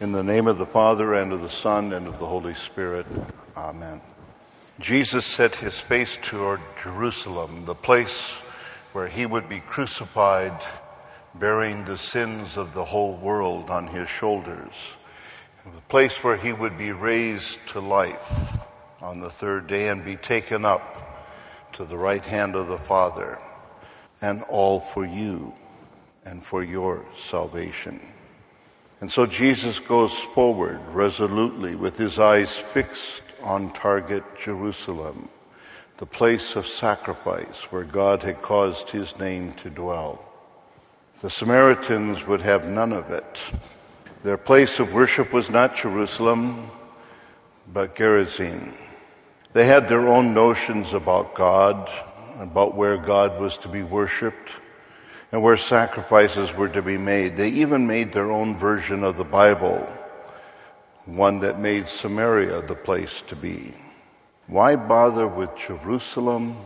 In the name of the Father, and of the Son, and of the Holy Spirit. Amen. Jesus set his face toward Jerusalem, the place where he would be crucified, bearing the sins of the whole world on his shoulders, the place where he would be raised to life on the third day and be taken up to the right hand of the Father, and all for you and for your salvation. And so Jesus goes forward resolutely with his eyes fixed on target Jerusalem, the place of sacrifice where God had caused his name to dwell. The Samaritans would have none of it. Their place of worship was not Jerusalem, but Gerizim. They had their own notions about God, about where God was to be worshiped and where sacrifices were to be made. They even made their own version of the Bible, one that made Samaria the place to be. Why bother with Jerusalem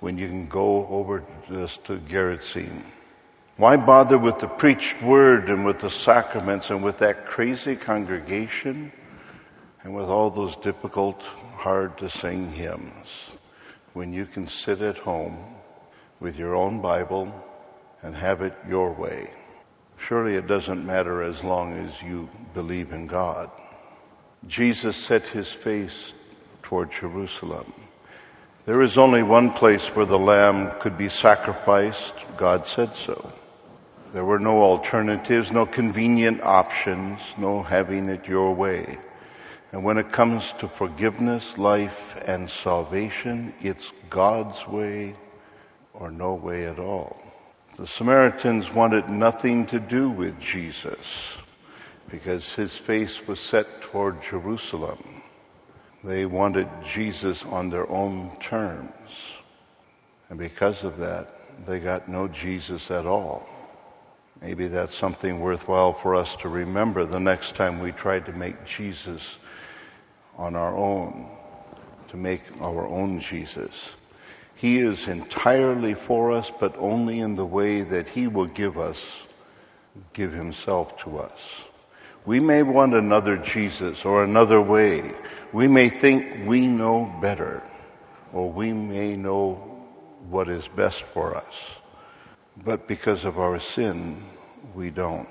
when you can go over just to Gerizim? Why bother with the preached word and with the sacraments and with that crazy congregation and with all those difficult, hard to sing hymns when you can sit at home with your own Bible and have it your way. Surely it doesn't matter as long as you believe in God. Jesus set his face toward Jerusalem. There is only one place where the lamb could be sacrificed. God said so. There were no alternatives, no convenient options, no having it your way. And when it comes to forgiveness, life, and salvation, it's God's way or no way at all. The Samaritans wanted nothing to do with Jesus because his face was set toward Jerusalem. They wanted Jesus on their own terms. And because of that, they got no Jesus at all. Maybe that's something worthwhile for us to remember the next time we try to make Jesus on our own, to make our own Jesus. He is entirely for us, but only in the way that He will give us, give Himself to us. We may want another Jesus or another way. We may think we know better, or we may know what is best for us. But because of our sin, we don't.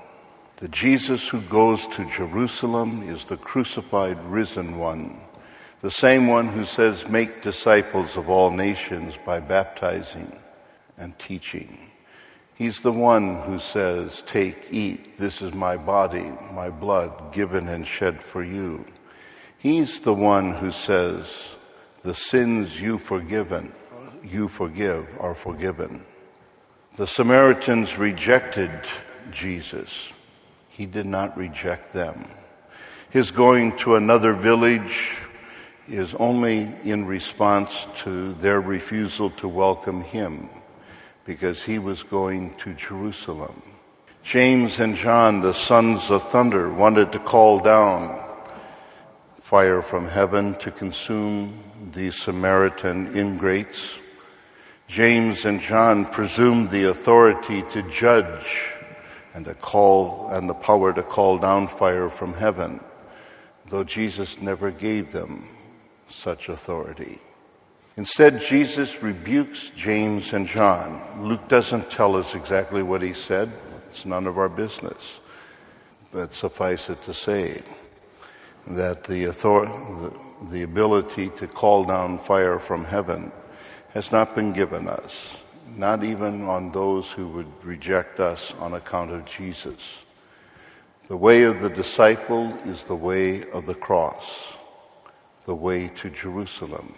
The Jesus who goes to Jerusalem is the crucified, risen one the same one who says, Make disciples of all nations by baptizing and teaching. He's the one who says, Take, eat, this is my body, my blood, given and shed for you. He's the one who says, The sins you forgiven, you forgive are forgiven. The Samaritans rejected Jesus. He did not reject them. His going to another village is only in response to their refusal to welcome him because he was going to Jerusalem. James and John, the sons of thunder, wanted to call down fire from heaven to consume the Samaritan ingrates. James and John presumed the authority to judge and to call and the power to call down fire from heaven, though Jesus never gave them such authority. Instead, Jesus rebukes James and John. Luke doesn't tell us exactly what he said, it's none of our business. But suffice it to say that the, author- the, the ability to call down fire from heaven has not been given us, not even on those who would reject us on account of Jesus. The way of the disciple is the way of the cross the way to Jerusalem.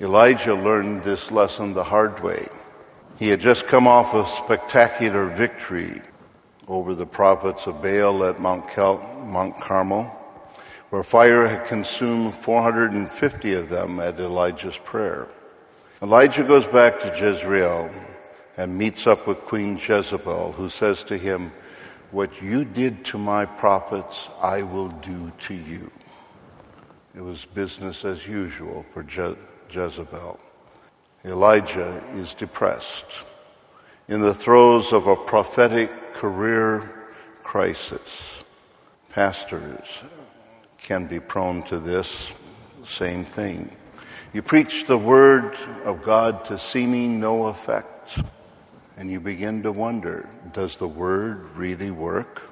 Elijah learned this lesson the hard way. He had just come off a spectacular victory over the prophets of Baal at Mount, Cal- Mount Carmel, where fire had consumed 450 of them at Elijah's prayer. Elijah goes back to Jezreel and meets up with Queen Jezebel, who says to him, What you did to my prophets, I will do to you. It was business as usual for Je- Jezebel. Elijah is depressed in the throes of a prophetic career crisis. Pastors can be prone to this same thing. You preach the word of God to seeming no effect, and you begin to wonder does the word really work?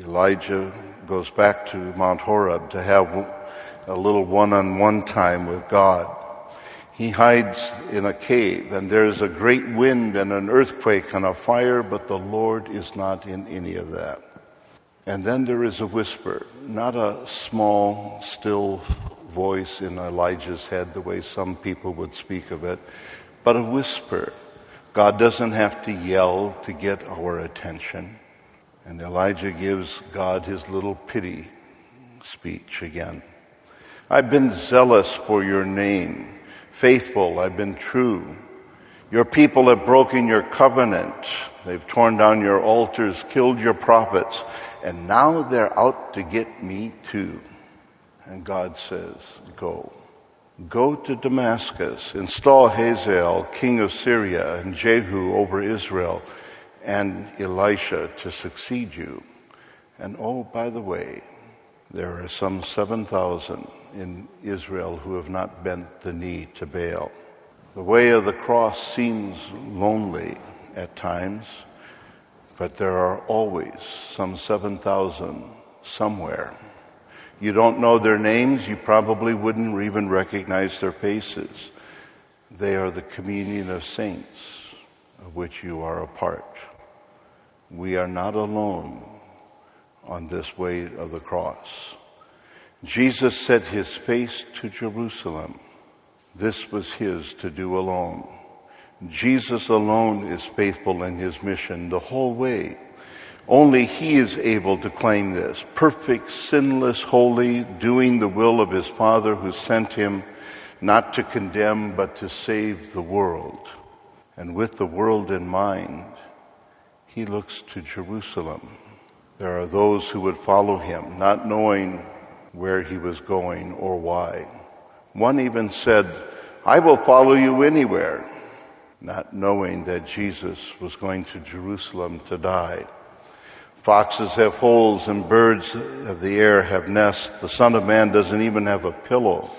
Elijah goes back to Mount Horeb to have a little one on one time with God. He hides in a cave, and there's a great wind and an earthquake and a fire, but the Lord is not in any of that. And then there is a whisper, not a small, still voice in Elijah's head, the way some people would speak of it, but a whisper. God doesn't have to yell to get our attention. And Elijah gives God his little pity speech again. I've been zealous for your name, faithful, I've been true. Your people have broken your covenant. They've torn down your altars, killed your prophets, and now they're out to get me too. And God says, Go. Go to Damascus, install Hazael, king of Syria, and Jehu over Israel, and Elisha to succeed you. And oh, by the way, there are some 7,000 in Israel who have not bent the knee to Baal. The way of the cross seems lonely at times, but there are always some 7,000 somewhere. You don't know their names, you probably wouldn't even recognize their faces. They are the communion of saints of which you are a part. We are not alone on this way of the cross. Jesus set his face to Jerusalem. This was his to do alone. Jesus alone is faithful in his mission the whole way. Only he is able to claim this perfect, sinless, holy, doing the will of his Father who sent him not to condemn but to save the world. And with the world in mind, he looks to Jerusalem. There are those who would follow him, not knowing where he was going or why. One even said, I will follow you anywhere not knowing that Jesus was going to Jerusalem to die. Foxes have holes and birds of the air have nests. The Son of Man doesn't even have a pillow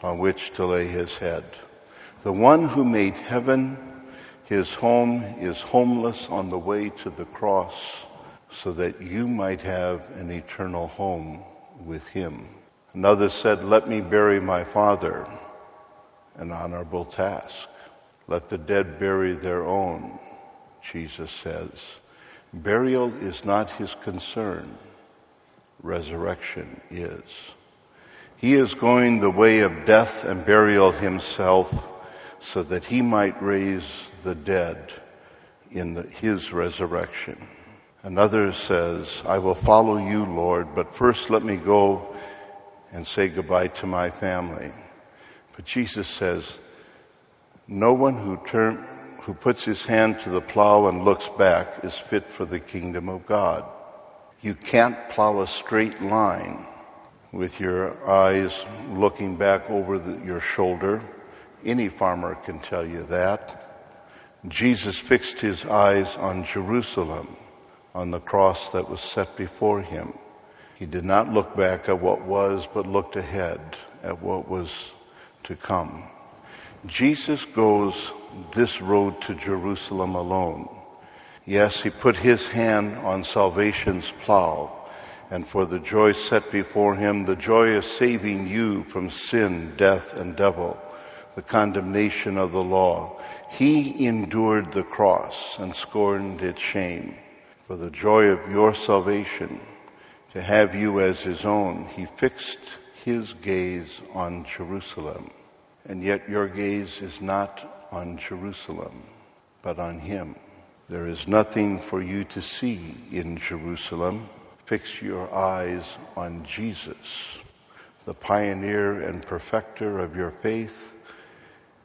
on which to lay his head. The one who made heaven his home is homeless on the way to the cross so that you might have an eternal home with him. Another said, Let me bury my father, an honorable task. Let the dead bury their own, Jesus says. Burial is not his concern, resurrection is. He is going the way of death and burial himself so that he might raise the dead in the, his resurrection. Another says, I will follow you, Lord, but first let me go and say goodbye to my family. But Jesus says, no one who, turn, who puts his hand to the plow and looks back is fit for the kingdom of God. You can't plow a straight line with your eyes looking back over the, your shoulder. Any farmer can tell you that. Jesus fixed his eyes on Jerusalem, on the cross that was set before him. He did not look back at what was, but looked ahead at what was to come. Jesus goes this road to Jerusalem alone. Yes, he put his hand on salvation's plow, and for the joy set before him, the joy of saving you from sin, death, and devil, the condemnation of the law, he endured the cross and scorned its shame. For the joy of your salvation, to have you as his own, he fixed his gaze on Jerusalem and yet your gaze is not on Jerusalem, but on Him. There is nothing for you to see in Jerusalem. Fix your eyes on Jesus, the pioneer and perfecter of your faith.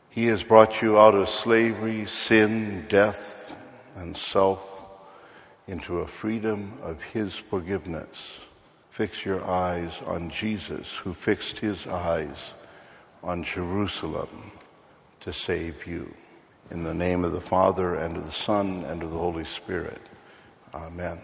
He has brought you out of slavery, sin, death, and self into a freedom of His forgiveness. Fix your eyes on Jesus, who fixed His eyes on Jerusalem to save you. In the name of the Father, and of the Son, and of the Holy Spirit. Amen.